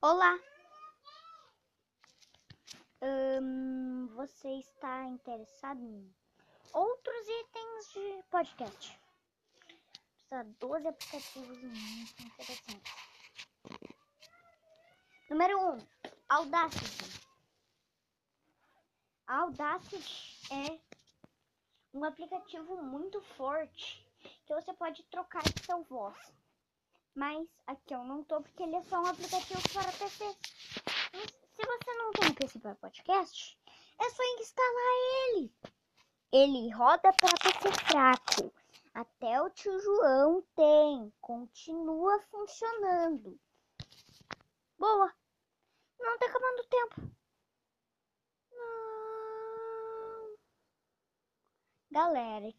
Olá! Hum, você está interessado em outros itens de podcast? Precisa 12 aplicativos muito interessantes. Número 1. Um, Audacity. Audacity é um aplicativo muito forte que você pode trocar seu voz. Mas aqui eu não tô porque ele é só um aplicativo para PC. Se você não tem PC para podcast, é só instalar ele. Ele roda para PC fraco. Até o tio João tem. Continua funcionando. Boa. Não tá acabando o tempo. Não. Galera,